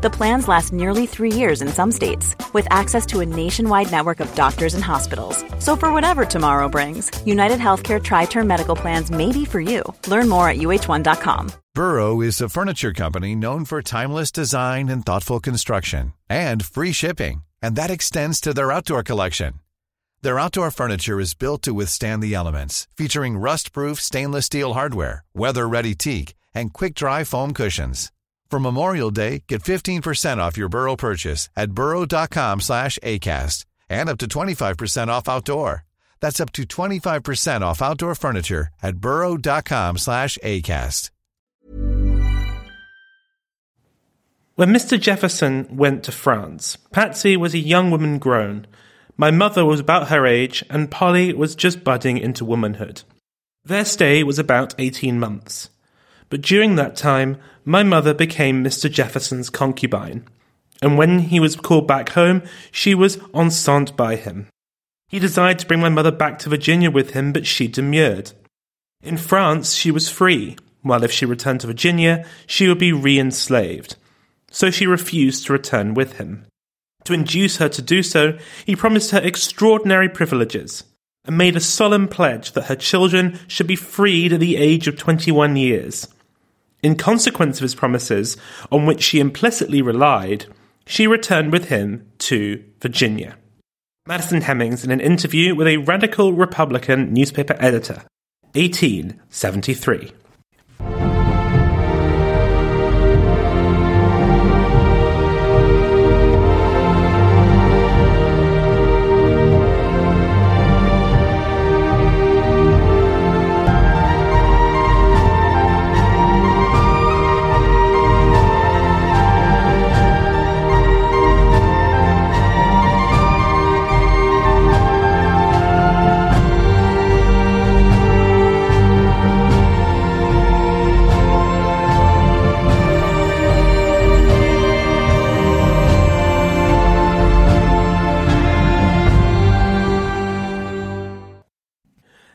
The plans last nearly three years in some states, with access to a nationwide network of doctors and hospitals. So, for whatever tomorrow brings, United Healthcare Tri Term Medical Plans may be for you. Learn more at uh1.com. Burrow is a furniture company known for timeless design and thoughtful construction, and free shipping, and that extends to their outdoor collection. Their outdoor furniture is built to withstand the elements, featuring rust-proof stainless steel hardware, weather-ready teak, and quick-dry foam cushions. For Memorial Day, get 15% off your Burrow purchase at burrow.com slash ACAST and up to 25% off outdoor. That's up to 25% off outdoor furniture at burrow.com slash ACAST. When Mr. Jefferson went to France, Patsy was a young woman grown – my mother was about her age, and Polly was just budding into womanhood. Their stay was about 18 months. But during that time, my mother became Mr. Jefferson's concubine, and when he was called back home, she was enceinte by him. He desired to bring my mother back to Virginia with him, but she demurred. In France, she was free, while if she returned to Virginia, she would be re enslaved. So she refused to return with him. To induce her to do so, he promised her extraordinary privileges and made a solemn pledge that her children should be freed at the age of 21 years. In consequence of his promises, on which she implicitly relied, she returned with him to Virginia. Madison Hemings in an interview with a radical Republican newspaper editor, 1873.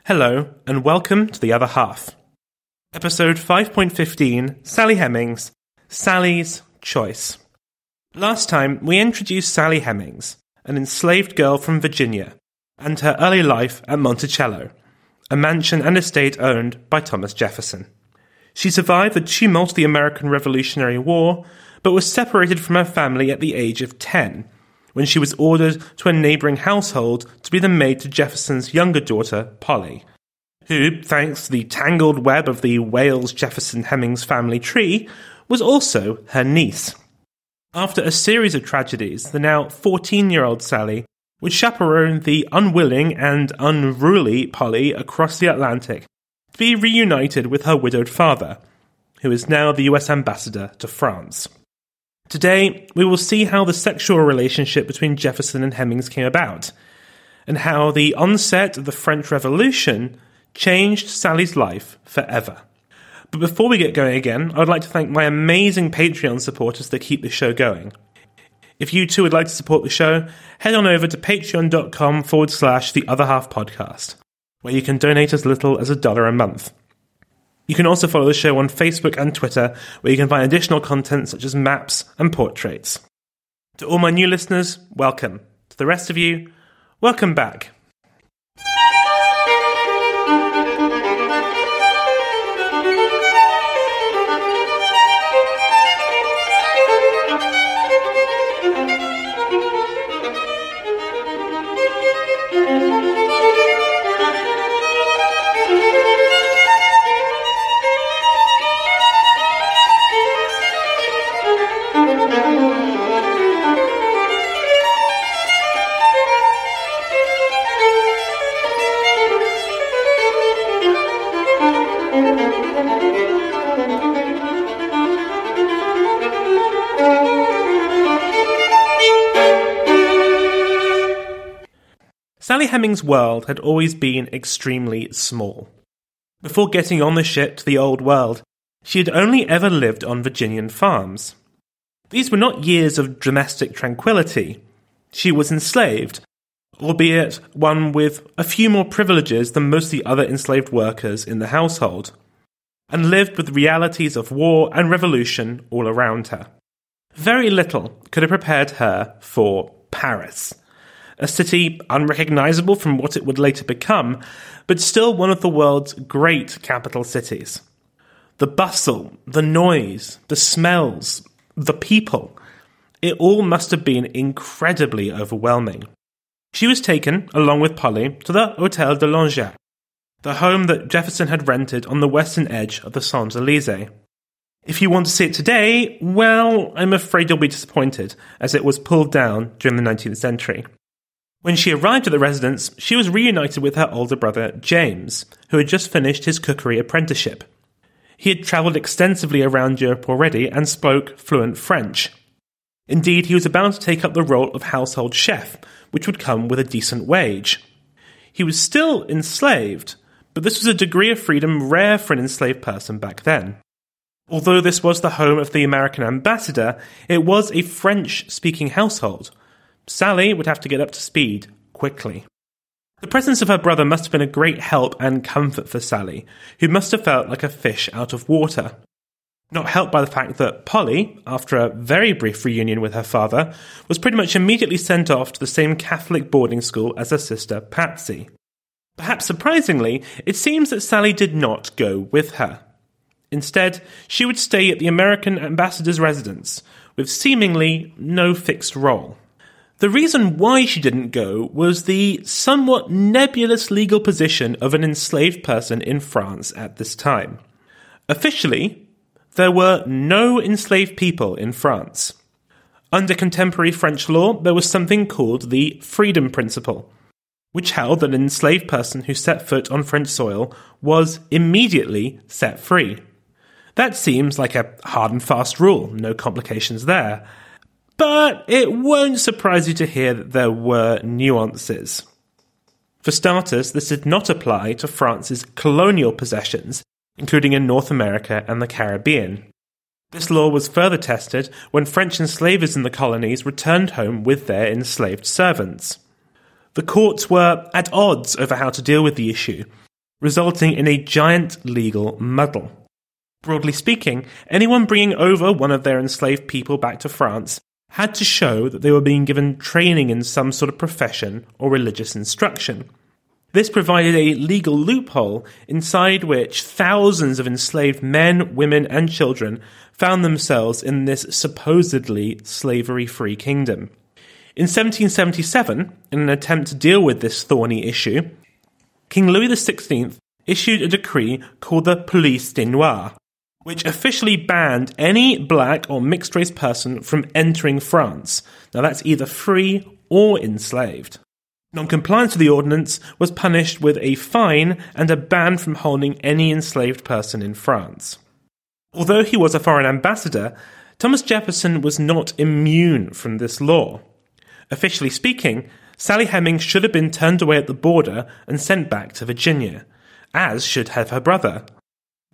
Hello, and welcome to The Other Half. Episode 5.15 Sally Hemings Sally's Choice. Last time, we introduced Sally Hemings, an enslaved girl from Virginia, and her early life at Monticello, a mansion and estate owned by Thomas Jefferson. She survived the tumult of the American Revolutionary War, but was separated from her family at the age of 10 when she was ordered to a neighbouring household to be the maid to Jefferson's younger daughter, Polly, who, thanks to the tangled web of the Wayles Jefferson Hemings family tree, was also her niece. After a series of tragedies, the now 14 year old Sally would chaperone the unwilling and unruly Polly across the Atlantic to be reunited with her widowed father, who is now the US ambassador to France. Today, we will see how the sexual relationship between Jefferson and Hemings came about, and how the onset of the French Revolution changed Sally's life forever. But before we get going again, I would like to thank my amazing Patreon supporters that keep the show going. If you too would like to support the show, head on over to patreon.com forward slash the other half podcast, where you can donate as little as a dollar a month. You can also follow the show on Facebook and Twitter, where you can find additional content such as maps and portraits. To all my new listeners, welcome. To the rest of you, welcome back. Sally Hemings' world had always been extremely small. Before getting on the ship to the old world, she had only ever lived on Virginian farms. These were not years of domestic tranquility. She was enslaved, albeit one with a few more privileges than most of the other enslaved workers in the household, and lived with the realities of war and revolution all around her. Very little could have prepared her for Paris, a city unrecognizable from what it would later become, but still one of the world's great capital cities. The bustle, the noise, the smells, the people, it all must have been incredibly overwhelming. She was taken, along with Polly, to the Hotel de Langeais, the home that Jefferson had rented on the western edge of the Champs Elysees. If you want to see it today, well, I'm afraid you'll be disappointed, as it was pulled down during the 19th century. When she arrived at the residence, she was reunited with her older brother, James, who had just finished his cookery apprenticeship. He had travelled extensively around Europe already and spoke fluent French. Indeed, he was about to take up the role of household chef, which would come with a decent wage. He was still enslaved, but this was a degree of freedom rare for an enslaved person back then. Although this was the home of the American ambassador, it was a French speaking household. Sally would have to get up to speed quickly. The presence of her brother must have been a great help and comfort for Sally, who must have felt like a fish out of water. Not helped by the fact that Polly, after a very brief reunion with her father, was pretty much immediately sent off to the same Catholic boarding school as her sister Patsy. Perhaps surprisingly, it seems that Sally did not go with her. Instead, she would stay at the American ambassador's residence, with seemingly no fixed role. The reason why she didn't go was the somewhat nebulous legal position of an enslaved person in France at this time. Officially, there were no enslaved people in France. Under contemporary French law, there was something called the Freedom Principle, which held that an enslaved person who set foot on French soil was immediately set free. That seems like a hard and fast rule, no complications there. But it won't surprise you to hear that there were nuances. For starters, this did not apply to France's colonial possessions, including in North America and the Caribbean. This law was further tested when French enslavers in the colonies returned home with their enslaved servants. The courts were at odds over how to deal with the issue, resulting in a giant legal muddle. Broadly speaking, anyone bringing over one of their enslaved people back to France had to show that they were being given training in some sort of profession or religious instruction. This provided a legal loophole inside which thousands of enslaved men, women, and children found themselves in this supposedly slavery free kingdom. In 1777, in an attempt to deal with this thorny issue, King Louis XVI issued a decree called the Police des Noirs, which officially banned any black or mixed race person from entering France. Now, that's either free or enslaved. Non-compliance with the ordinance was punished with a fine and a ban from holding any enslaved person in France. Although he was a foreign ambassador, Thomas Jefferson was not immune from this law. Officially speaking, Sally Hemings should have been turned away at the border and sent back to Virginia, as should have her brother,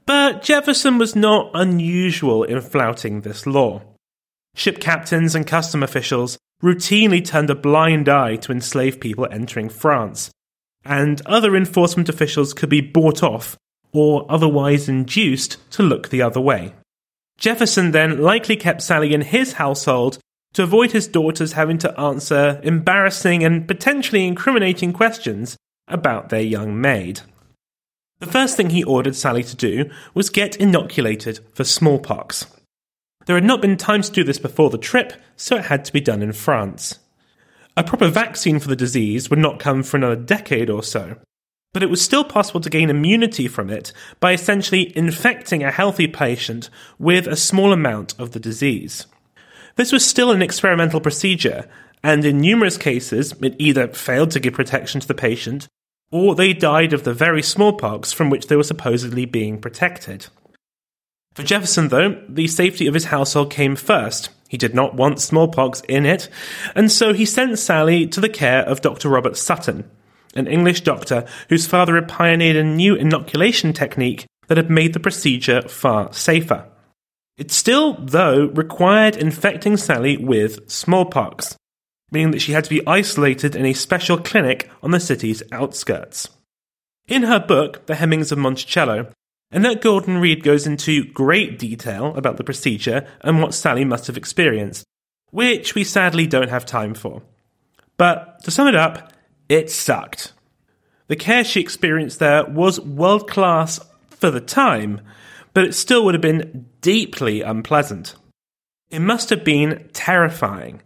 but Jefferson was not unusual in flouting this law. Ship captains and custom officials routinely turned a blind eye to enslaved people entering France, and other enforcement officials could be bought off or otherwise induced to look the other way. Jefferson then likely kept Sally in his household to avoid his daughters having to answer embarrassing and potentially incriminating questions about their young maid. The first thing he ordered Sally to do was get inoculated for smallpox. There had not been time to do this before the trip, so it had to be done in France. A proper vaccine for the disease would not come for another decade or so, but it was still possible to gain immunity from it by essentially infecting a healthy patient with a small amount of the disease. This was still an experimental procedure, and in numerous cases, it either failed to give protection to the patient or they died of the very smallpox from which they were supposedly being protected. For Jefferson, though, the safety of his household came first. He did not want smallpox in it, and so he sent Sally to the care of Dr. Robert Sutton, an English doctor whose father had pioneered a new inoculation technique that had made the procedure far safer. It still, though, required infecting Sally with smallpox, meaning that she had to be isolated in a special clinic on the city's outskirts. In her book, The Hemings of Monticello, Annette Gordon Reed goes into great detail about the procedure and what Sally must have experienced, which we sadly don't have time for. But to sum it up, it sucked. The care she experienced there was world class for the time, but it still would have been deeply unpleasant. It must have been terrifying.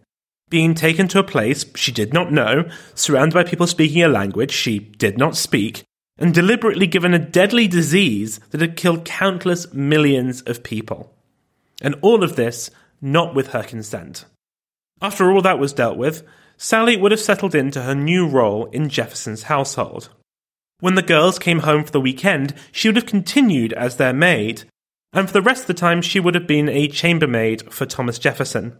Being taken to a place she did not know, surrounded by people speaking a language she did not speak, and deliberately given a deadly disease that had killed countless millions of people. And all of this not with her consent. After all that was dealt with, Sally would have settled into her new role in Jefferson's household. When the girls came home for the weekend, she would have continued as their maid, and for the rest of the time, she would have been a chambermaid for Thomas Jefferson.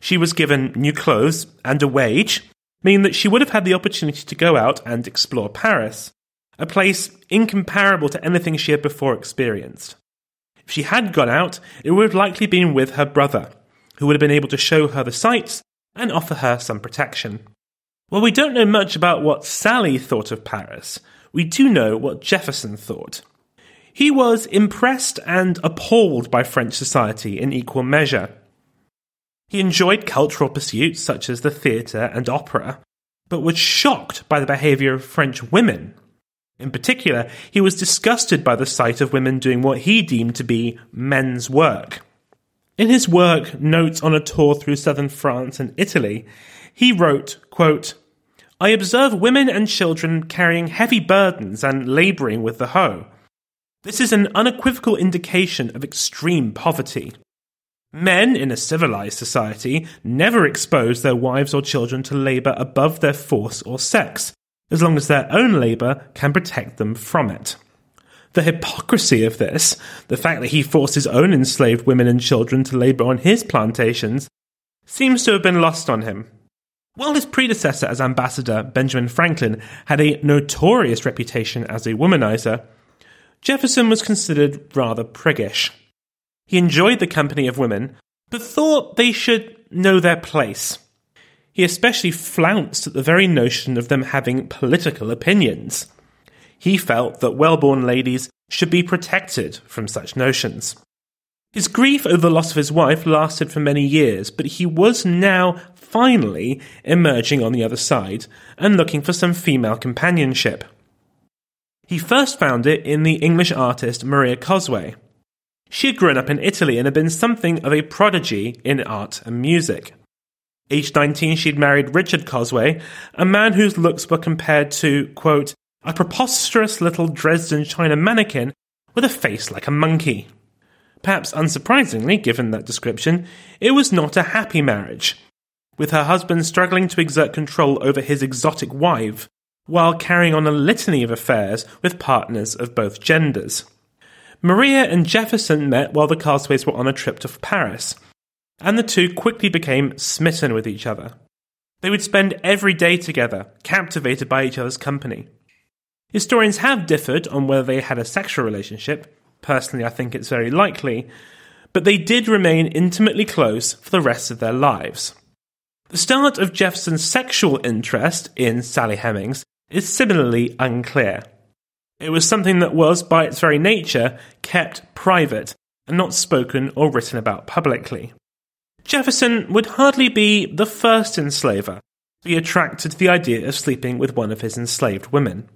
She was given new clothes and a wage, meaning that she would have had the opportunity to go out and explore Paris, a place incomparable to anything she had before experienced. If she had gone out, it would have likely been with her brother, who would have been able to show her the sights and offer her some protection. While we don't know much about what Sally thought of Paris, we do know what Jefferson thought. He was impressed and appalled by French society in equal measure. He enjoyed cultural pursuits such as the theatre and opera, but was shocked by the behaviour of French women. In particular, he was disgusted by the sight of women doing what he deemed to be men's work. In his work, Notes on a Tour Through Southern France and Italy, he wrote, quote, I observe women and children carrying heavy burdens and labouring with the hoe. This is an unequivocal indication of extreme poverty. Men in a civilized society never expose their wives or children to labour above their force or sex, as long as their own labour can protect them from it. The hypocrisy of this, the fact that he forced his own enslaved women and children to labour on his plantations, seems to have been lost on him. While his predecessor as ambassador, Benjamin Franklin, had a notorious reputation as a womanizer, Jefferson was considered rather priggish. He enjoyed the company of women, but thought they should know their place. He especially flounced at the very notion of them having political opinions. He felt that well born ladies should be protected from such notions. His grief over the loss of his wife lasted for many years, but he was now finally emerging on the other side and looking for some female companionship. He first found it in the English artist Maria Cosway. She had grown up in Italy and had been something of a prodigy in art and music. Aged 19, she'd married Richard Cosway, a man whose looks were compared to, quote, a preposterous little Dresden china mannequin with a face like a monkey. Perhaps unsurprisingly, given that description, it was not a happy marriage, with her husband struggling to exert control over his exotic wife while carrying on a litany of affairs with partners of both genders. Maria and Jefferson met while the Cosways were on a trip to Paris, and the two quickly became smitten with each other. They would spend every day together, captivated by each other's company. Historians have differed on whether they had a sexual relationship. Personally, I think it's very likely, but they did remain intimately close for the rest of their lives. The start of Jefferson's sexual interest in Sally Hemings is similarly unclear. It was something that was, by its very nature, kept private and not spoken or written about publicly. Jefferson would hardly be the first enslaver to be attracted to the idea of sleeping with one of his enslaved women.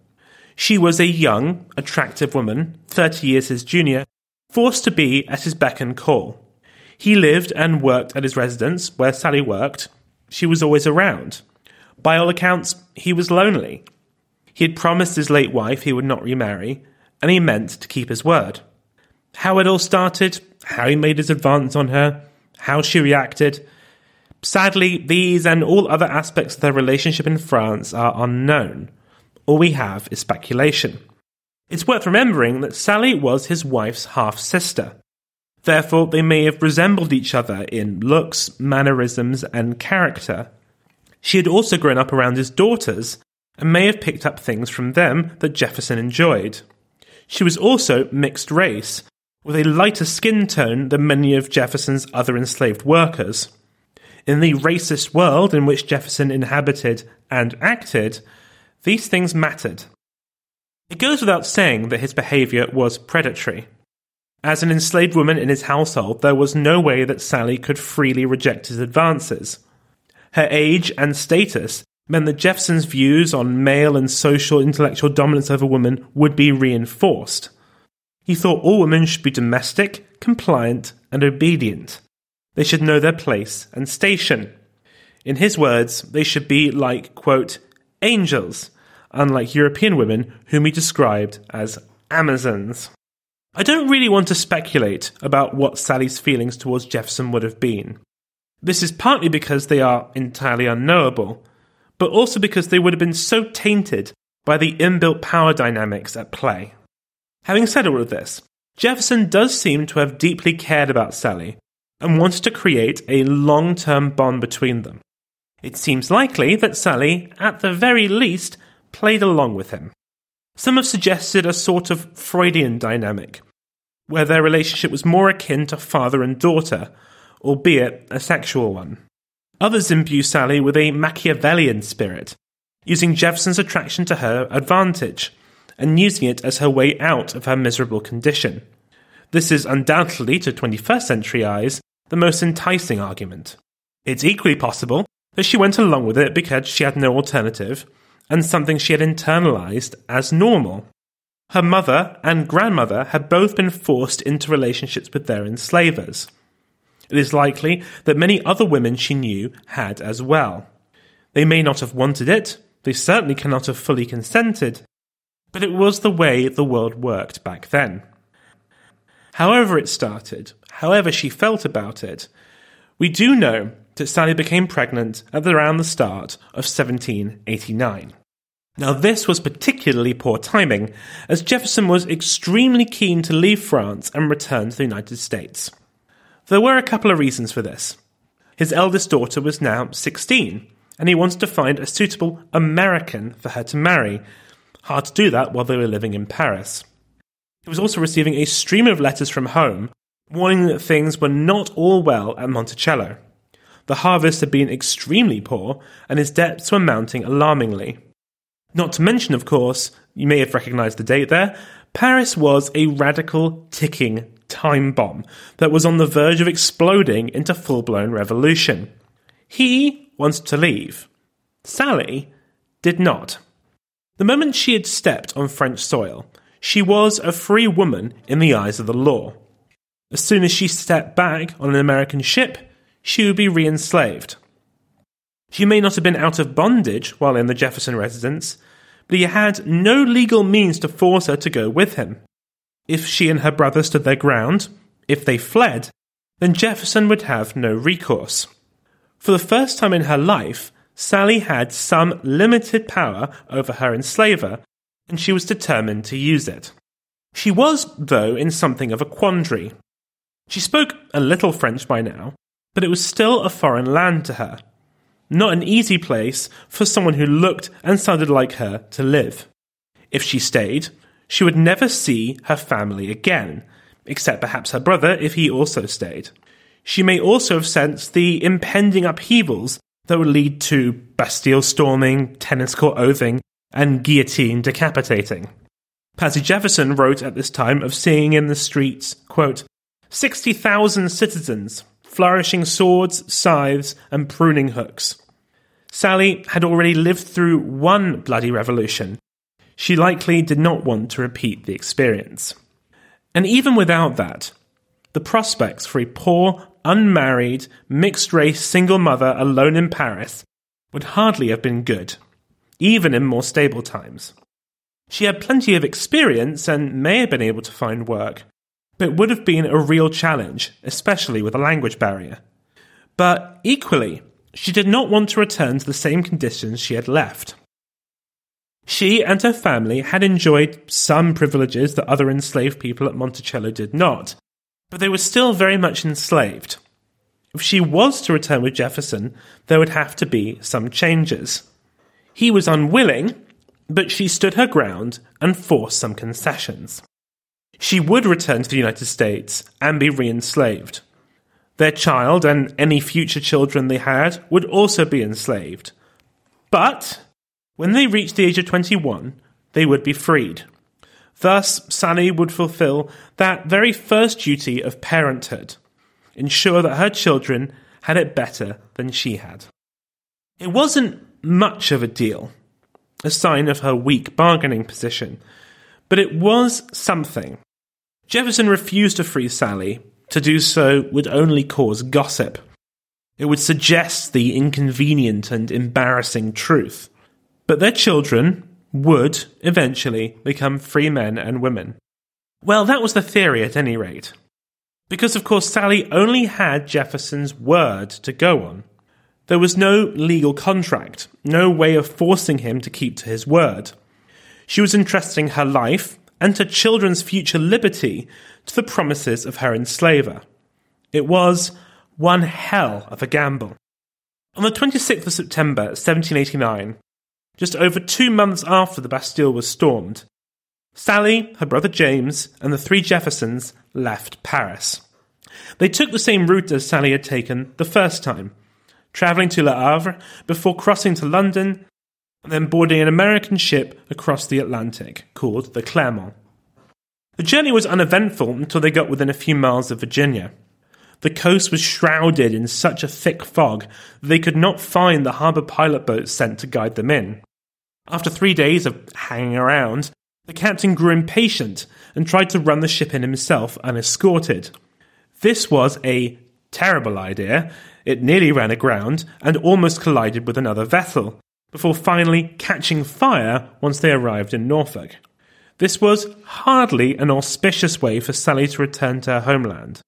She was a young, attractive woman, 30 years his junior, forced to be at his beck and call. He lived and worked at his residence, where Sally worked. She was always around. By all accounts, he was lonely. He had promised his late wife he would not remarry, and he meant to keep his word. How it all started, how he made his advance on her, how she reacted. Sadly, these and all other aspects of their relationship in France are unknown. All we have is speculation. It's worth remembering that Sally was his wife's half sister. Therefore, they may have resembled each other in looks, mannerisms, and character. She had also grown up around his daughters and may have picked up things from them that Jefferson enjoyed. She was also mixed race, with a lighter skin tone than many of Jefferson's other enslaved workers. In the racist world in which Jefferson inhabited and acted, these things mattered. It goes without saying that his behavior was predatory. As an enslaved woman in his household, there was no way that Sally could freely reject his advances. Her age and status meant that Jefferson's views on male and social intellectual dominance over women would be reinforced. He thought all women should be domestic, compliant, and obedient. They should know their place and station. In his words, they should be like, quote, angels, unlike European women whom he described as Amazons. I don't really want to speculate about what Sally's feelings towards Jefferson would have been. This is partly because they are entirely unknowable, but also because they would have been so tainted by the inbuilt power dynamics at play. Having said all of this, Jefferson does seem to have deeply cared about Sally and wanted to create a long term bond between them. It seems likely that Sally, at the very least, played along with him. Some have suggested a sort of Freudian dynamic, where their relationship was more akin to father and daughter, albeit a sexual one. Others imbue Sally with a Machiavellian spirit, using Jefferson's attraction to her advantage and using it as her way out of her miserable condition. This is undoubtedly, to 21st century eyes, the most enticing argument. It's equally possible that she went along with it because she had no alternative and something she had internalized as normal. Her mother and grandmother had both been forced into relationships with their enslavers. It is likely that many other women she knew had as well. They may not have wanted it, they certainly cannot have fully consented, but it was the way the world worked back then. However, it started, however she felt about it, we do know that Sally became pregnant at around the start of 1789. Now, this was particularly poor timing, as Jefferson was extremely keen to leave France and return to the United States. There were a couple of reasons for this. His eldest daughter was now 16, and he wanted to find a suitable American for her to marry, Hard to do that while they were living in Paris. He was also receiving a stream of letters from home warning that things were not all well at Monticello. The harvest had been extremely poor, and his debts were mounting alarmingly. Not to mention, of course, you may have recognized the date there, Paris was a radical ticking time bomb that was on the verge of exploding into full blown revolution. He wanted to leave. Sally did not. The moment she had stepped on French soil, she was a free woman in the eyes of the law. As soon as she stepped back on an American ship, she would be re enslaved. She may not have been out of bondage while in the Jefferson residence, but he had no legal means to force her to go with him. If she and her brother stood their ground, if they fled, then Jefferson would have no recourse. For the first time in her life, Sally had some limited power over her enslaver, and she was determined to use it. She was, though, in something of a quandary. She spoke a little French by now, but it was still a foreign land to her. Not an easy place for someone who looked and sounded like her to live. If she stayed, she would never see her family again, except perhaps her brother if he also stayed. She may also have sensed the impending upheavals that would lead to Bastille storming, tennis court oathing, and guillotine decapitating. Patsy Jefferson wrote at this time of seeing in the streets, quote, 60,000 citizens, flourishing swords, scythes, and pruning hooks. Sally had already lived through one bloody revolution. She likely did not want to repeat the experience. And even without that, the prospects for a poor, unmarried, mixed race single mother alone in Paris would hardly have been good, even in more stable times. She had plenty of experience and may have been able to find work, but it would have been a real challenge, especially with a language barrier. But equally, she did not want to return to the same conditions she had left. She and her family had enjoyed some privileges that other enslaved people at Monticello did not, but they were still very much enslaved. If she was to return with Jefferson, there would have to be some changes. He was unwilling, but she stood her ground and forced some concessions. she would return to the United States and be re enslaved. Their child and any future children they had would also be enslaved. But when they reached the age of 21, they would be freed. Thus, Sally would fulfill that very first duty of parenthood ensure that her children had it better than she had. It wasn't much of a deal, a sign of her weak bargaining position, but it was something. Jefferson refused to free Sally. To do so would only cause gossip. It would suggest the inconvenient and embarrassing truth. But their children would eventually become free men and women. Well, that was the theory at any rate. Because, of course, Sally only had Jefferson's word to go on. There was no legal contract, no way of forcing him to keep to his word. She was entrusting her life and her children's future liberty to the promises of her enslaver. It was one hell of a gamble. On the 26th of September 1789, just over two months after the Bastille was stormed, Sally, her brother James, and the three Jeffersons left Paris. They took the same route as Sally had taken the first time, travelling to Le Havre before crossing to London and then boarding an American ship across the Atlantic called the Clermont. The journey was uneventful until they got within a few miles of Virginia. The coast was shrouded in such a thick fog that they could not find the harbour pilot boat sent to guide them in. After three days of hanging around, the captain grew impatient and tried to run the ship in himself unescorted. This was a terrible idea. It nearly ran aground and almost collided with another vessel, before finally catching fire once they arrived in Norfolk. This was hardly an auspicious way for Sally to return to her homeland,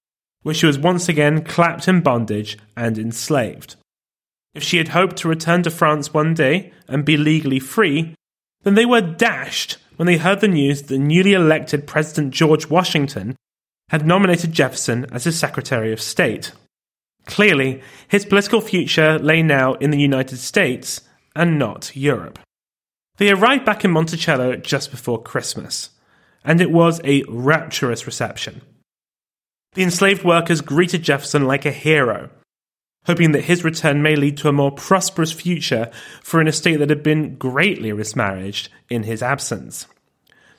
where she was once again clapped in bondage and enslaved. If she had hoped to return to France one day and be legally free, then they were dashed when they heard the news that the newly elected President George Washington had nominated Jefferson as his Secretary of State. Clearly, his political future lay now in the United States and not Europe. They arrived back in Monticello just before Christmas, and it was a rapturous reception. The enslaved workers greeted Jefferson like a hero, hoping that his return may lead to a more prosperous future for an estate that had been greatly mismanaged in his absence.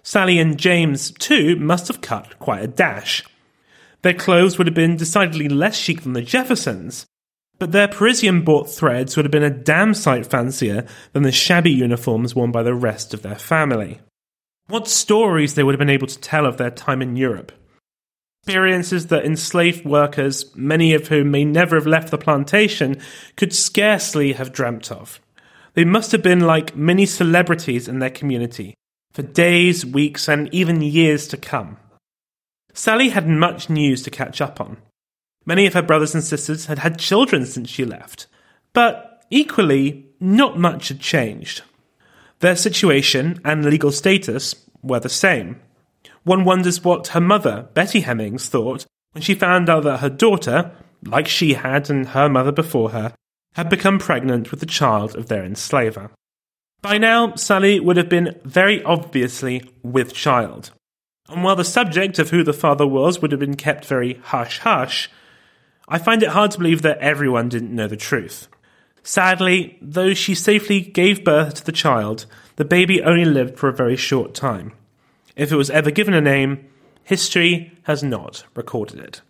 Sally and James, too, must have cut quite a dash. Their clothes would have been decidedly less chic than the Jeffersons, but their Parisian bought threads would have been a damn sight fancier than the shabby uniforms worn by the rest of their family. What stories they would have been able to tell of their time in Europe. Experiences that enslaved workers, many of whom may never have left the plantation, could scarcely have dreamt of. They must have been like many celebrities in their community, for days, weeks, and even years to come. Sally had much news to catch up on. Many of her brothers and sisters had had children since she left, but equally, not much had changed. Their situation and legal status were the same. One wonders what her mother, Betty Hemings, thought when she found out that her daughter, like she had and her mother before her, had become pregnant with the child of their enslaver. By now, Sally would have been very obviously with child. And while the subject of who the father was would have been kept very hush hush, I find it hard to believe that everyone didn't know the truth. Sadly, though she safely gave birth to the child, the baby only lived for a very short time. If it was ever given a name, history has not recorded it.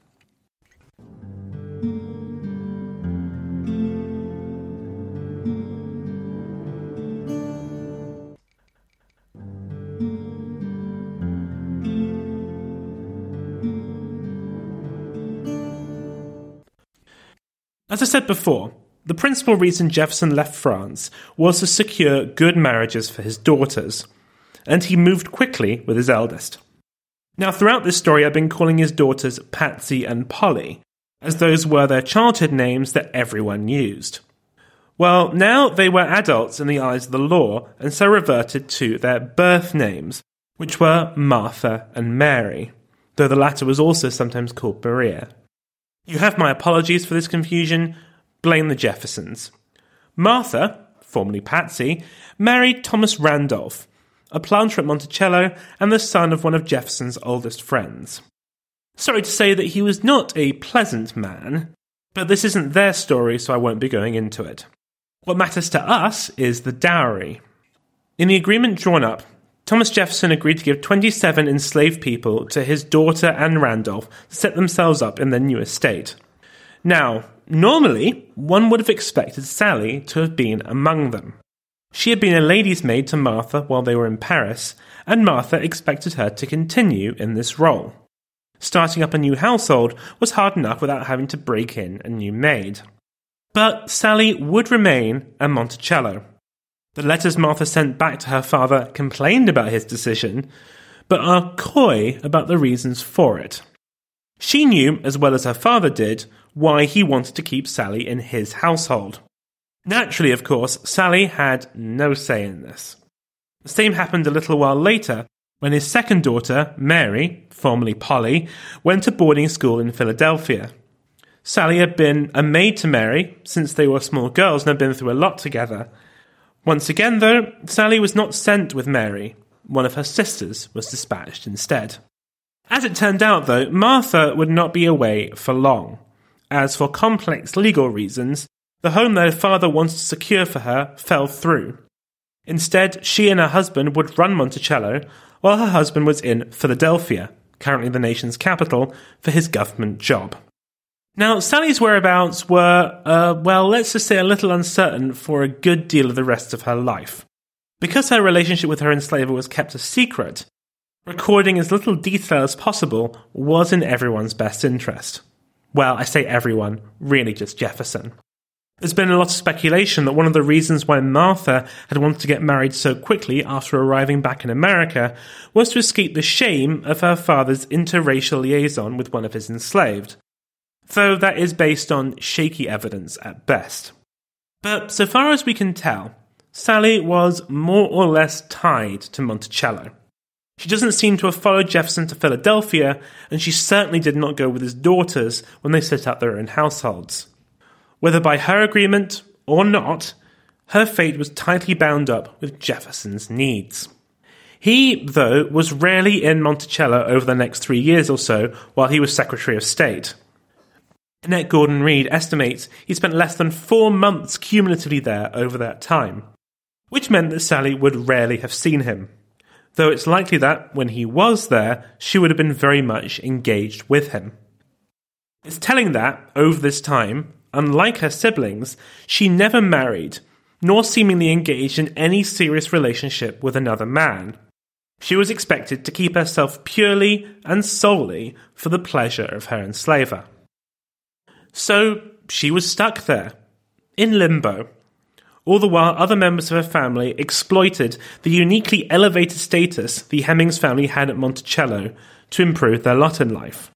As I said before, the principal reason Jefferson left France was to secure good marriages for his daughters, and he moved quickly with his eldest. Now, throughout this story, I've been calling his daughters Patsy and Polly, as those were their childhood names that everyone used. Well, now they were adults in the eyes of the law, and so reverted to their birth names, which were Martha and Mary, though the latter was also sometimes called Maria. You have my apologies for this confusion. Blame the Jeffersons. Martha, formerly Patsy, married Thomas Randolph, a planter at Monticello, and the son of one of Jefferson's oldest friends. Sorry to say that he was not a pleasant man, but this isn't their story, so I won't be going into it. What matters to us is the dowry. In the agreement drawn up, Thomas Jefferson agreed to give 27 enslaved people to his daughter Anne Randolph to set themselves up in their new estate. Now, normally, one would have expected Sally to have been among them. She had been a lady's maid to Martha while they were in Paris, and Martha expected her to continue in this role. Starting up a new household was hard enough without having to break in a new maid. But Sally would remain a Monticello. The letters Martha sent back to her father complained about his decision, but are coy about the reasons for it. She knew, as well as her father did, why he wanted to keep Sally in his household. Naturally, of course, Sally had no say in this. The same happened a little while later when his second daughter, Mary, formerly Polly, went to boarding school in Philadelphia. Sally had been a maid to Mary since they were small girls and had been through a lot together, once again, though, Sally was not sent with Mary. One of her sisters was dispatched instead. As it turned out, though, Martha would not be away for long, as for complex legal reasons, the home that her father wanted to secure for her fell through. Instead, she and her husband would run Monticello, while her husband was in Philadelphia, currently the nation's capital, for his government job. Now, Sally's whereabouts were, uh, well, let's just say a little uncertain for a good deal of the rest of her life. Because her relationship with her enslaver was kept a secret, recording as little detail as possible was in everyone's best interest. Well, I say everyone, really just Jefferson. There's been a lot of speculation that one of the reasons why Martha had wanted to get married so quickly after arriving back in America was to escape the shame of her father's interracial liaison with one of his enslaved though that is based on shaky evidence at best. But so far as we can tell, Sally was more or less tied to Monticello. She doesn't seem to have followed Jefferson to Philadelphia, and she certainly did not go with his daughters when they set up their own households. Whether by her agreement or not, her fate was tightly bound up with Jefferson's needs. He, though, was rarely in Monticello over the next three years or so while he was Secretary of State. Annette Gordon Reed estimates he spent less than four months cumulatively there over that time, which meant that Sally would rarely have seen him. Though it's likely that, when he was there, she would have been very much engaged with him. It's telling that, over this time, unlike her siblings, she never married, nor seemingly engaged in any serious relationship with another man. She was expected to keep herself purely and solely for the pleasure of her enslaver. So she was stuck there, in limbo. All the while, other members of her family exploited the uniquely elevated status the Hemings family had at Monticello to improve their lot in life.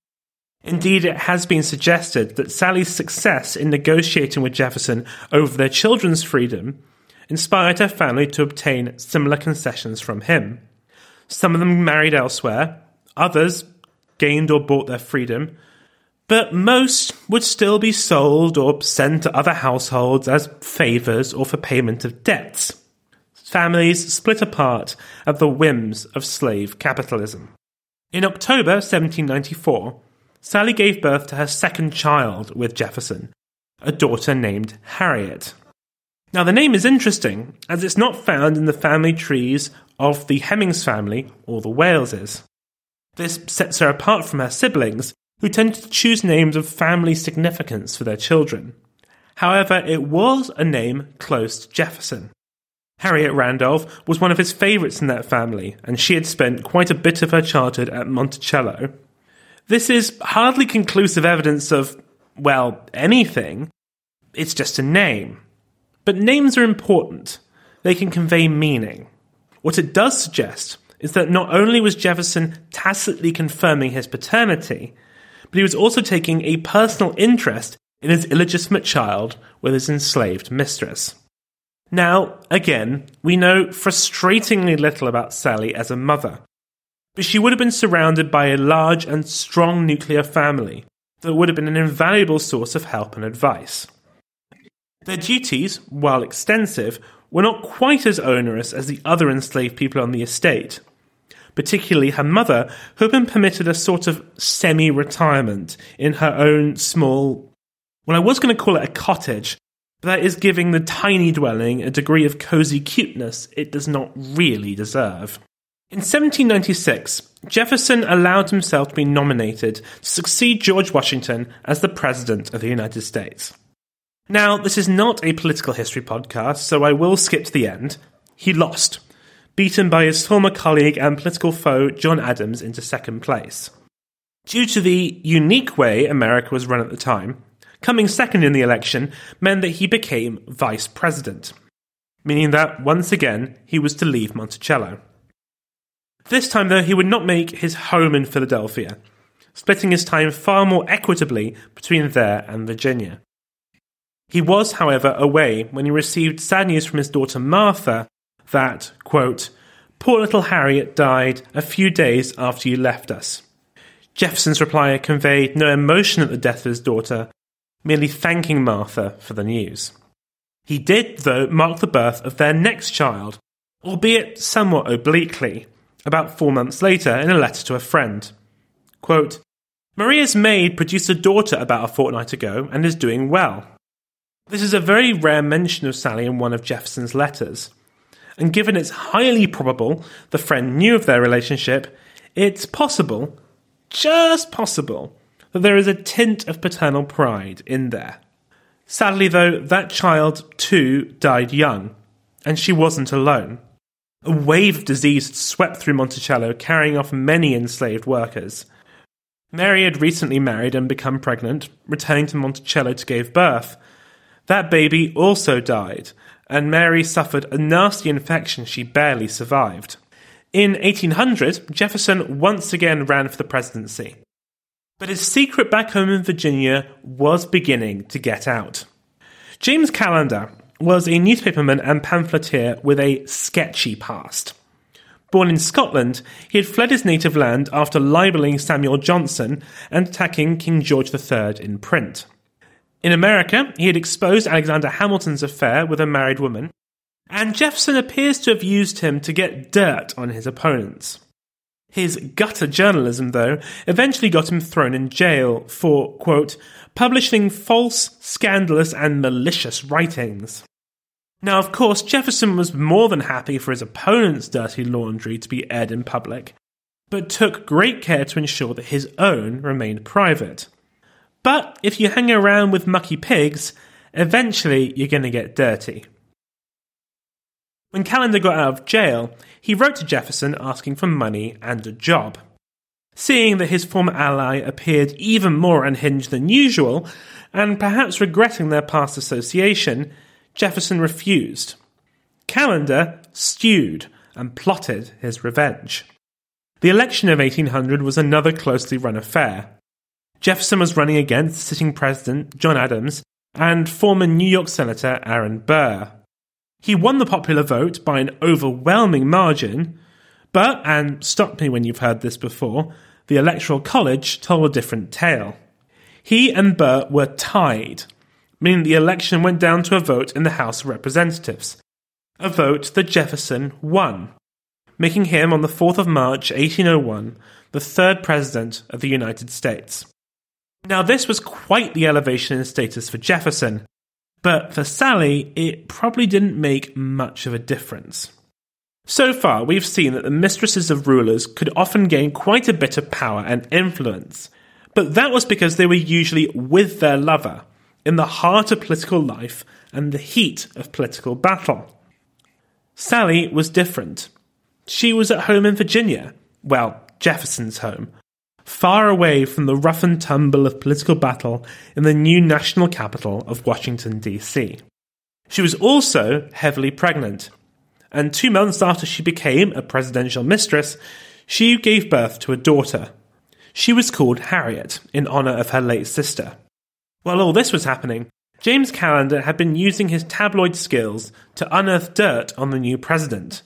Indeed, it has been suggested that Sally's success in negotiating with Jefferson over their children's freedom inspired her family to obtain similar concessions from him. Some of them married elsewhere, others gained or bought their freedom, but most would still be sold or sent to other households as favours or for payment of debts. Families split apart at the whims of slave capitalism. In October 1794, Sally gave birth to her second child with Jefferson, a daughter named Harriet. Now, the name is interesting, as it's not found in the family trees of the Hemings family or the Wayleses. This sets her apart from her siblings who tended to choose names of family significance for their children. However, it was a name close to Jefferson. Harriet Randolph was one of his favourites in that family, and she had spent quite a bit of her childhood at Monticello. This is hardly conclusive evidence of, well, anything. It's just a name. But names are important. They can convey meaning. What it does suggest is that not only was Jefferson tacitly confirming his paternity, but he was also taking a personal interest in his illegitimate child with his enslaved mistress. Now, again, we know frustratingly little about Sally as a mother, but she would have been surrounded by a large and strong nuclear family that would have been an invaluable source of help and advice. Their duties, while extensive, were not quite as onerous as the other enslaved people on the estate, particularly her mother, who had been permitted a sort of semi retirement in her own small, well, I was going to call it a cottage, but that is giving the tiny dwelling a degree of cosy cuteness it does not really deserve. In 1796, Jefferson allowed himself to be nominated to succeed George Washington as the President of the United States. Now, this is not a political history podcast, so I will skip to the end. He lost, beaten by his former colleague and political foe John Adams into second place. Due to the unique way America was run at the time, coming second in the election meant that he became vice president, meaning that once again he was to leave Monticello. This time, though, he would not make his home in Philadelphia, splitting his time far more equitably between there and Virginia. He was, however, away when he received sad news from his daughter Martha that, quote, Poor little Harriet died a few days after you left us. Jefferson's reply conveyed no emotion at the death of his daughter, merely thanking Martha for the news. He did, though, mark the birth of their next child, albeit somewhat obliquely, about four months later in a letter to a friend. Quote, Maria's maid produced a daughter about a fortnight ago and is doing well. This is a very rare mention of Sally in one of Jefferson's letters. And given it's highly probable the friend knew of their relationship, it's possible, just possible, that there is a tint of paternal pride in there. Sadly, though, that child too died young, and she wasn't alone. A wave of disease had swept through Monticello, carrying off many enslaved workers. Mary had recently married and become pregnant, returning to Monticello to give birth. That baby also died, and Mary suffered a nasty infection she barely survived. In 1800, Jefferson once again ran for the presidency. But his secret back home in Virginia was beginning to get out. James Callender, was a newspaperman and pamphleteer with a sketchy past. Born in Scotland, he had fled his native land after libelling Samuel Johnson and attacking King George III in print. In America, he had exposed Alexander Hamilton's affair with a married woman, and Jefferson appears to have used him to get dirt on his opponents. His gutter journalism, though, eventually got him thrown in jail for, quote, publishing false, scandalous, and malicious writings. Now, of course, Jefferson was more than happy for his opponent's dirty laundry to be aired in public, but took great care to ensure that his own remained private. But if you hang around with mucky pigs, eventually you're going to get dirty. When Callender got out of jail, he wrote to Jefferson asking for money and a job. Seeing that his former ally appeared even more unhinged than usual, and perhaps regretting their past association, Jefferson refused. Callender stewed and plotted his revenge. The election of 1800 was another closely run affair. Jefferson was running against sitting president John Adams and former New York Senator Aaron Burr. He won the popular vote by an overwhelming margin, but, and stop me when you've heard this before, the Electoral College told a different tale. He and Burr were tied meaning the election went down to a vote in the House of Representatives, a vote that Jefferson won, making him on the 4th of March 1801 the third President of the United States. Now, this was quite the elevation in status for Jefferson, but for Sally, it probably didn't make much of a difference. So far, we've seen that the mistresses of rulers could often gain quite a bit of power and influence, but that was because they were usually with their lover, in the heart of political life and the heat of political battle. Sally was different. She was at home in Virginia, well, Jefferson's home, far away from the rough and tumble of political battle in the new national capital of Washington, D.C. She was also heavily pregnant, and two months after she became a presidential mistress, she gave birth to a daughter. She was called Harriet in honor of her late sister. While all this was happening, James Callender had been using his tabloid skills to unearth dirt on the new president,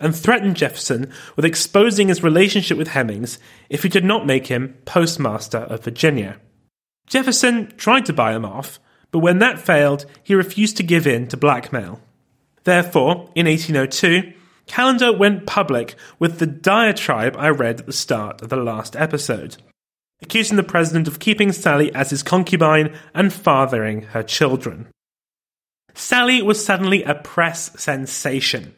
and threatened Jefferson with exposing his relationship with Hemings if he did not make him postmaster of Virginia. Jefferson tried to buy him off, but when that failed, he refused to give in to blackmail. Therefore, in 1802, Callender went public with the diatribe I read at the start of the last episode, accusing the president of keeping Sally as his concubine and fathering her children. Sally was suddenly a press sensation.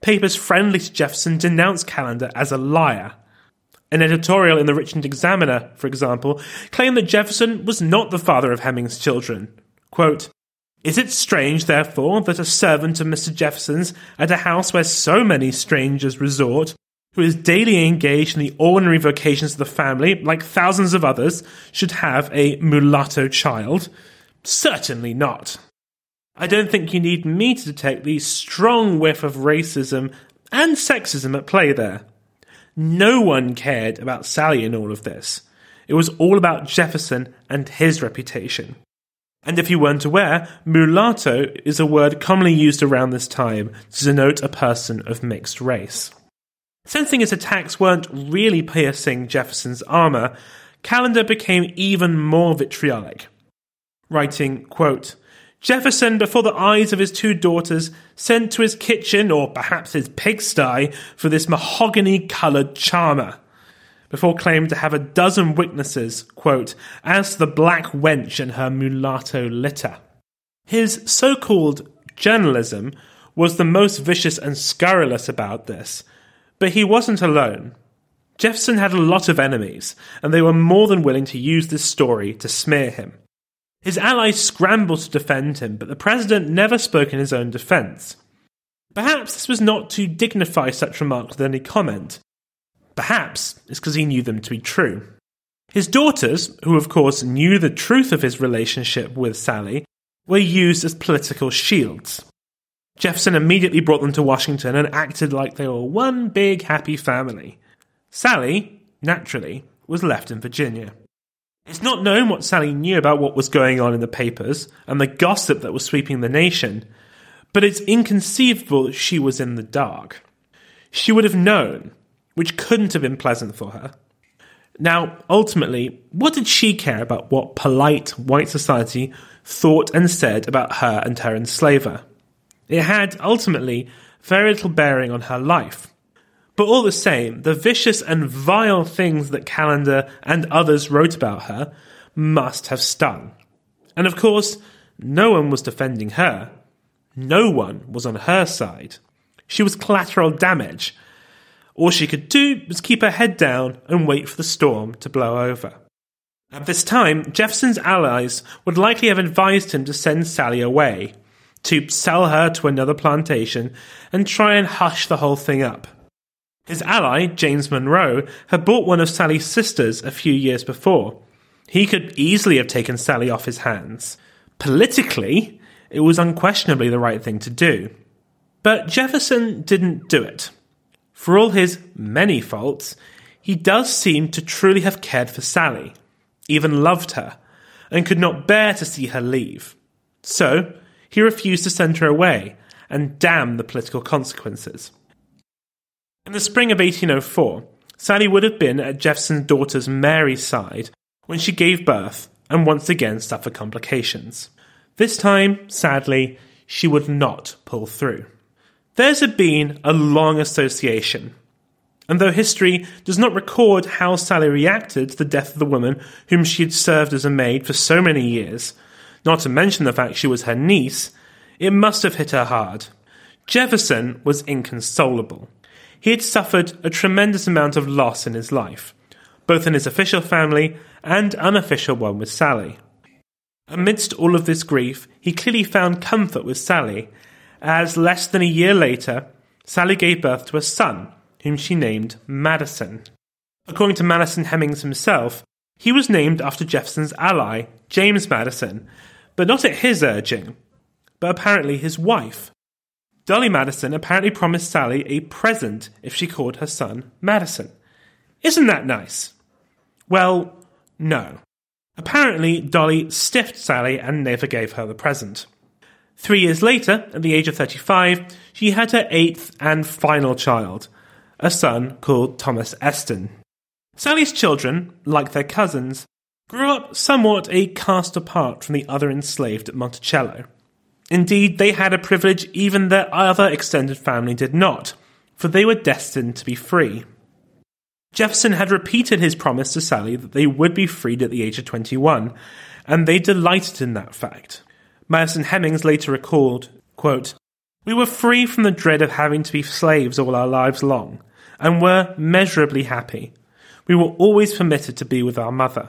Papers friendly to Jefferson denounced Callender as a liar. An editorial in the Richmond Examiner, for example, claimed that Jefferson was not the father of Hemings' children. Quote, is it strange, therefore, that a servant of Mr. Jefferson's at a house where so many strangers resort, who is daily engaged in the ordinary vocations of the family, like thousands of others, should have a mulatto child? Certainly not. I don't think you need me to detect the strong whiff of racism and sexism at play there. No one cared about Sally in all of this. It was all about Jefferson and his reputation. And if you weren't aware, mulatto is a word commonly used around this time to denote a person of mixed race. Sensing his attacks weren't really piercing Jefferson's armour, Callender became even more vitriolic, writing, quote, Jefferson, before the eyes of his two daughters, sent to his kitchen, or perhaps his pigsty, for this mahogany coloured charmer before claiming to have a dozen witnesses, quote, as the black wench and her mulatto litter. His so called journalism was the most vicious and scurrilous about this, but he wasn't alone. Jefferson had a lot of enemies, and they were more than willing to use this story to smear him. His allies scrambled to defend him, but the president never spoke in his own defense. Perhaps this was not to dignify such remarks with any comment, Perhaps it's because he knew them to be true. His daughters, who of course knew the truth of his relationship with Sally, were used as political shields. Jefferson immediately brought them to Washington and acted like they were one big happy family. Sally, naturally, was left in Virginia. It's not known what Sally knew about what was going on in the papers and the gossip that was sweeping the nation, but it's inconceivable that she was in the dark. She would have known which couldn't have been pleasant for her. Now, ultimately, what did she care about what polite white society thought and said about her and her enslaver? It had, ultimately, very little bearing on her life. But all the same, the vicious and vile things that Callender and others wrote about her must have stung. And of course, no one was defending her. No one was on her side. She was collateral damage, all she could do was keep her head down and wait for the storm to blow over. At this time, Jefferson's allies would likely have advised him to send Sally away, to sell her to another plantation, and try and hush the whole thing up. His ally, James Monroe, had bought one of Sally's sisters a few years before. He could easily have taken Sally off his hands. Politically, it was unquestionably the right thing to do. But Jefferson didn't do it. For all his many faults, he does seem to truly have cared for Sally, even loved her, and could not bear to see her leave. So, he refused to send her away and damn the political consequences. In the spring of 1804, Sally would have been at Jefferson's daughter's Mary's side when she gave birth and once again suffered complications. This time, sadly, she would not pull through. There's been a long association. And though history does not record how Sally reacted to the death of the woman whom she had served as a maid for so many years, not to mention the fact she was her niece, it must have hit her hard. Jefferson was inconsolable. He had suffered a tremendous amount of loss in his life, both in his official family and unofficial one with Sally. Amidst all of this grief, he clearly found comfort with Sally as less than a year later, Sally gave birth to a son, whom she named Madison. According to Madison Hemings himself, he was named after Jefferson's ally, James Madison, but not at his urging, but apparently his wife. Dolley Madison apparently promised Sally a present if she called her son Madison. Isn't that nice? Well, no. Apparently, Dolley stiffed Sally and never gave her the present. Three years later, at the age of 35, she had her eighth and final child, a son called Thomas Eston. Sally's children, like their cousins, grew up somewhat a cast apart from the other enslaved at Monticello. Indeed, they had a privilege even their other extended family did not, for they were destined to be free. Jefferson had repeated his promise to Sally that they would be freed at the age of 21, and they delighted in that fact. Madison Hemings later recalled, quote, We were free from the dread of having to be slaves all our lives long, and were measurably happy. We were always permitted to be with our mother.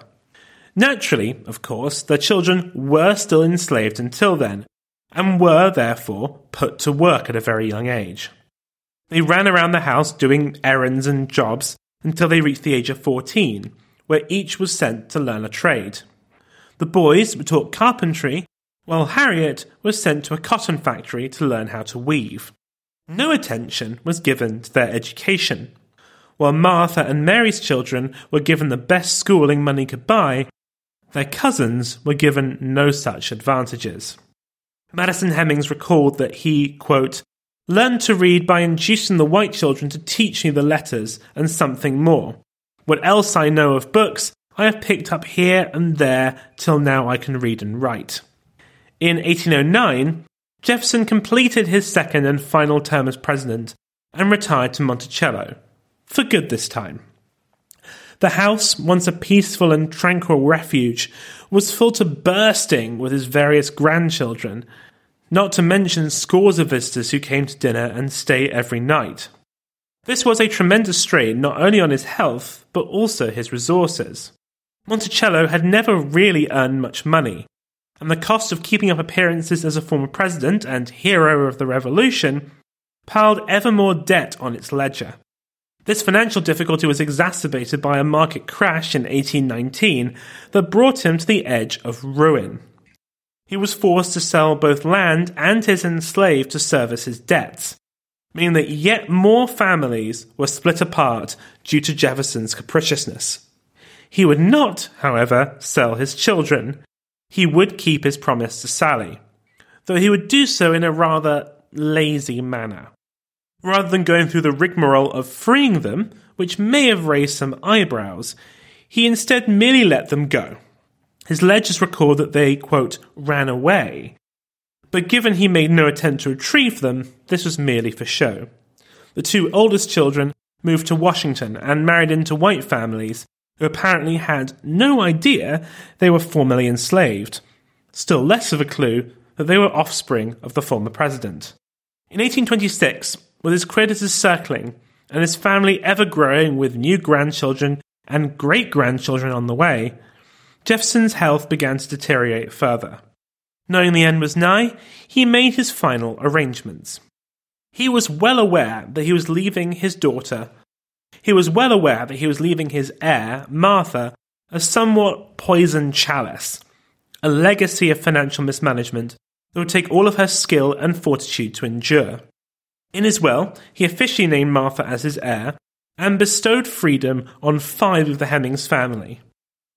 Naturally, of course, their children were still enslaved until then, and were therefore put to work at a very young age. They ran around the house doing errands and jobs until they reached the age of 14, where each was sent to learn a trade. The boys were taught carpentry, while Harriet was sent to a cotton factory to learn how to weave. No attention was given to their education. While Martha and Mary's children were given the best schooling money could buy, their cousins were given no such advantages. Madison Hemings recalled that he, quote, learned to read by inducing the white children to teach me the letters and something more. What else I know of books, I have picked up here and there till now I can read and write. In 1809, Jefferson completed his second and final term as president and retired to Monticello. For good this time. The house, once a peaceful and tranquil refuge, was full to bursting with his various grandchildren, not to mention scores of visitors who came to dinner and stay every night. This was a tremendous strain not only on his health, but also his resources. Monticello had never really earned much money, and the cost of keeping up appearances as a former president and hero of the revolution piled ever more debt on its ledger. This financial difficulty was exacerbated by a market crash in 1819 that brought him to the edge of ruin. He was forced to sell both land and his enslaved to service his debts, meaning that yet more families were split apart due to Jefferson's capriciousness. He would not, however, sell his children. He would keep his promise to Sally, though he would do so in a rather lazy manner. Rather than going through the rigmarole of freeing them, which may have raised some eyebrows, he instead merely let them go. His ledgers record that they, quote, ran away. But given he made no attempt to retrieve them, this was merely for show. The two oldest children moved to Washington and married into white families who apparently had no idea they were formerly enslaved, still less of a clue that they were offspring of the former president. In 1826, with his creditors circling and his family ever growing with new grandchildren and great grandchildren on the way, Jefferson's health began to deteriorate further. Knowing the end was nigh, he made his final arrangements. He was well aware that he was leaving his daughter. He was well aware that he was leaving his heir, Martha, a somewhat poisoned chalice, a legacy of financial mismanagement that would take all of her skill and fortitude to endure. In his will, he officially named Martha as his heir and bestowed freedom on five of the Hemings family.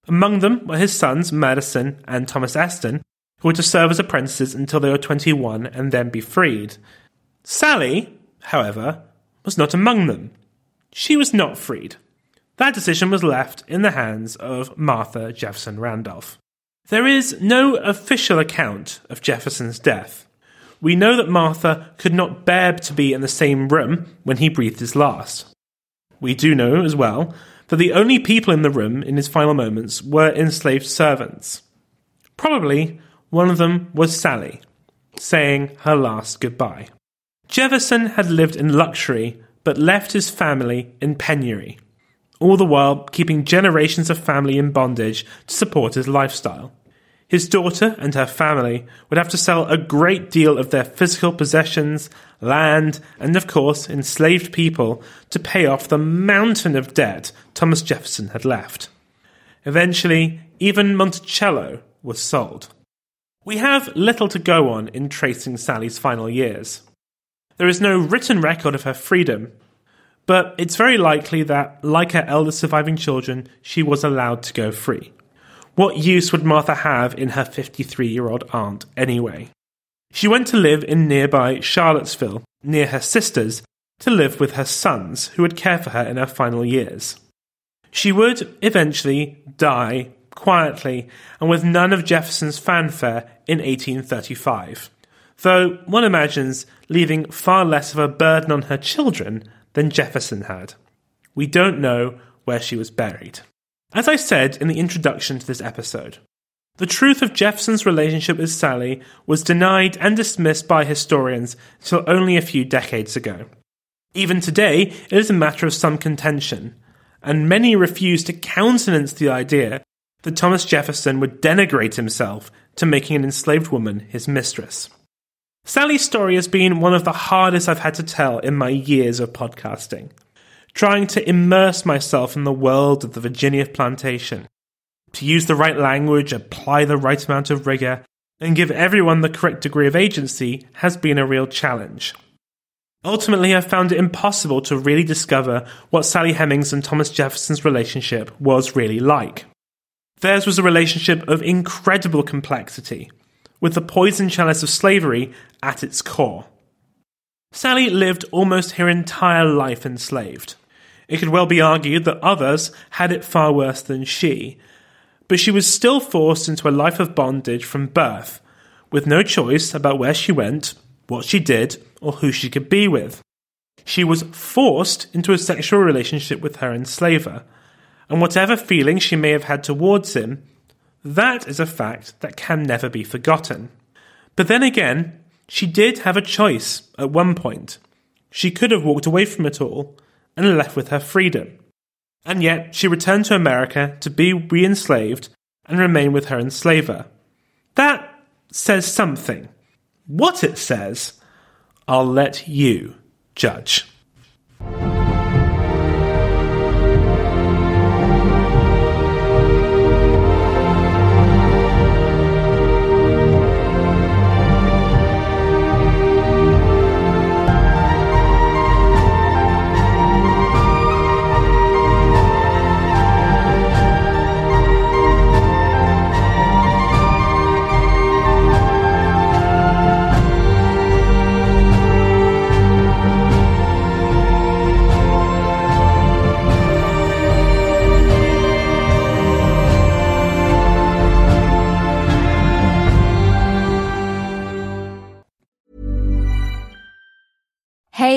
Among them were his sons Madison and Thomas Eston, who were to serve as apprentices until they were 21 and then be freed. Sally, however, was not among them. She was not freed. That decision was left in the hands of Martha Jefferson Randolph. There is no official account of Jefferson's death, we know that Martha could not bear to be in the same room when he breathed his last. We do know, as well, that the only people in the room in his final moments were enslaved servants. Probably one of them was Sally, saying her last goodbye. Jefferson had lived in luxury but left his family in penury, all the while keeping generations of family in bondage to support his lifestyle. His daughter and her family would have to sell a great deal of their physical possessions, land, and of course enslaved people to pay off the mountain of debt Thomas Jefferson had left. Eventually, even Monticello was sold. We have little to go on in tracing Sally's final years. There is no written record of her freedom, but it's very likely that, like her eldest surviving children, she was allowed to go free. What use would Martha have in her 53 year old aunt anyway? She went to live in nearby Charlottesville, near her sisters, to live with her sons, who would care for her in her final years. She would eventually die quietly and with none of Jefferson's fanfare in 1835, though one imagines leaving far less of a burden on her children than Jefferson had. We don't know where she was buried. As I said in the introduction to this episode, the truth of Jefferson's relationship with Sally was denied and dismissed by historians until only a few decades ago. Even today, it is a matter of some contention, and many refuse to countenance the idea that Thomas Jefferson would denigrate himself to making an enslaved woman his mistress. Sally's story has been one of the hardest I've had to tell in my years of podcasting. Trying to immerse myself in the world of the Virginia plantation to use the right language, apply the right amount of rigor, and give everyone the correct degree of agency has been a real challenge. Ultimately, I found it impossible to really discover what Sally Hemings and Thomas Jefferson's relationship was really like. Theirs was a relationship of incredible complexity, with the poison chalice of slavery at its core. Sally lived almost her entire life enslaved. It could well be argued that others had it far worse than she, but she was still forced into a life of bondage from birth, with no choice about where she went, what she did, or who she could be with. She was forced into a sexual relationship with her enslaver, and whatever feeling she may have had towards him, that is a fact that can never be forgotten. But then again, she did have a choice at one point. She could have walked away from it all and left with her freedom. And yet she returned to America to be re enslaved and remain with her enslaver. That says something. What it says, I'll let you judge.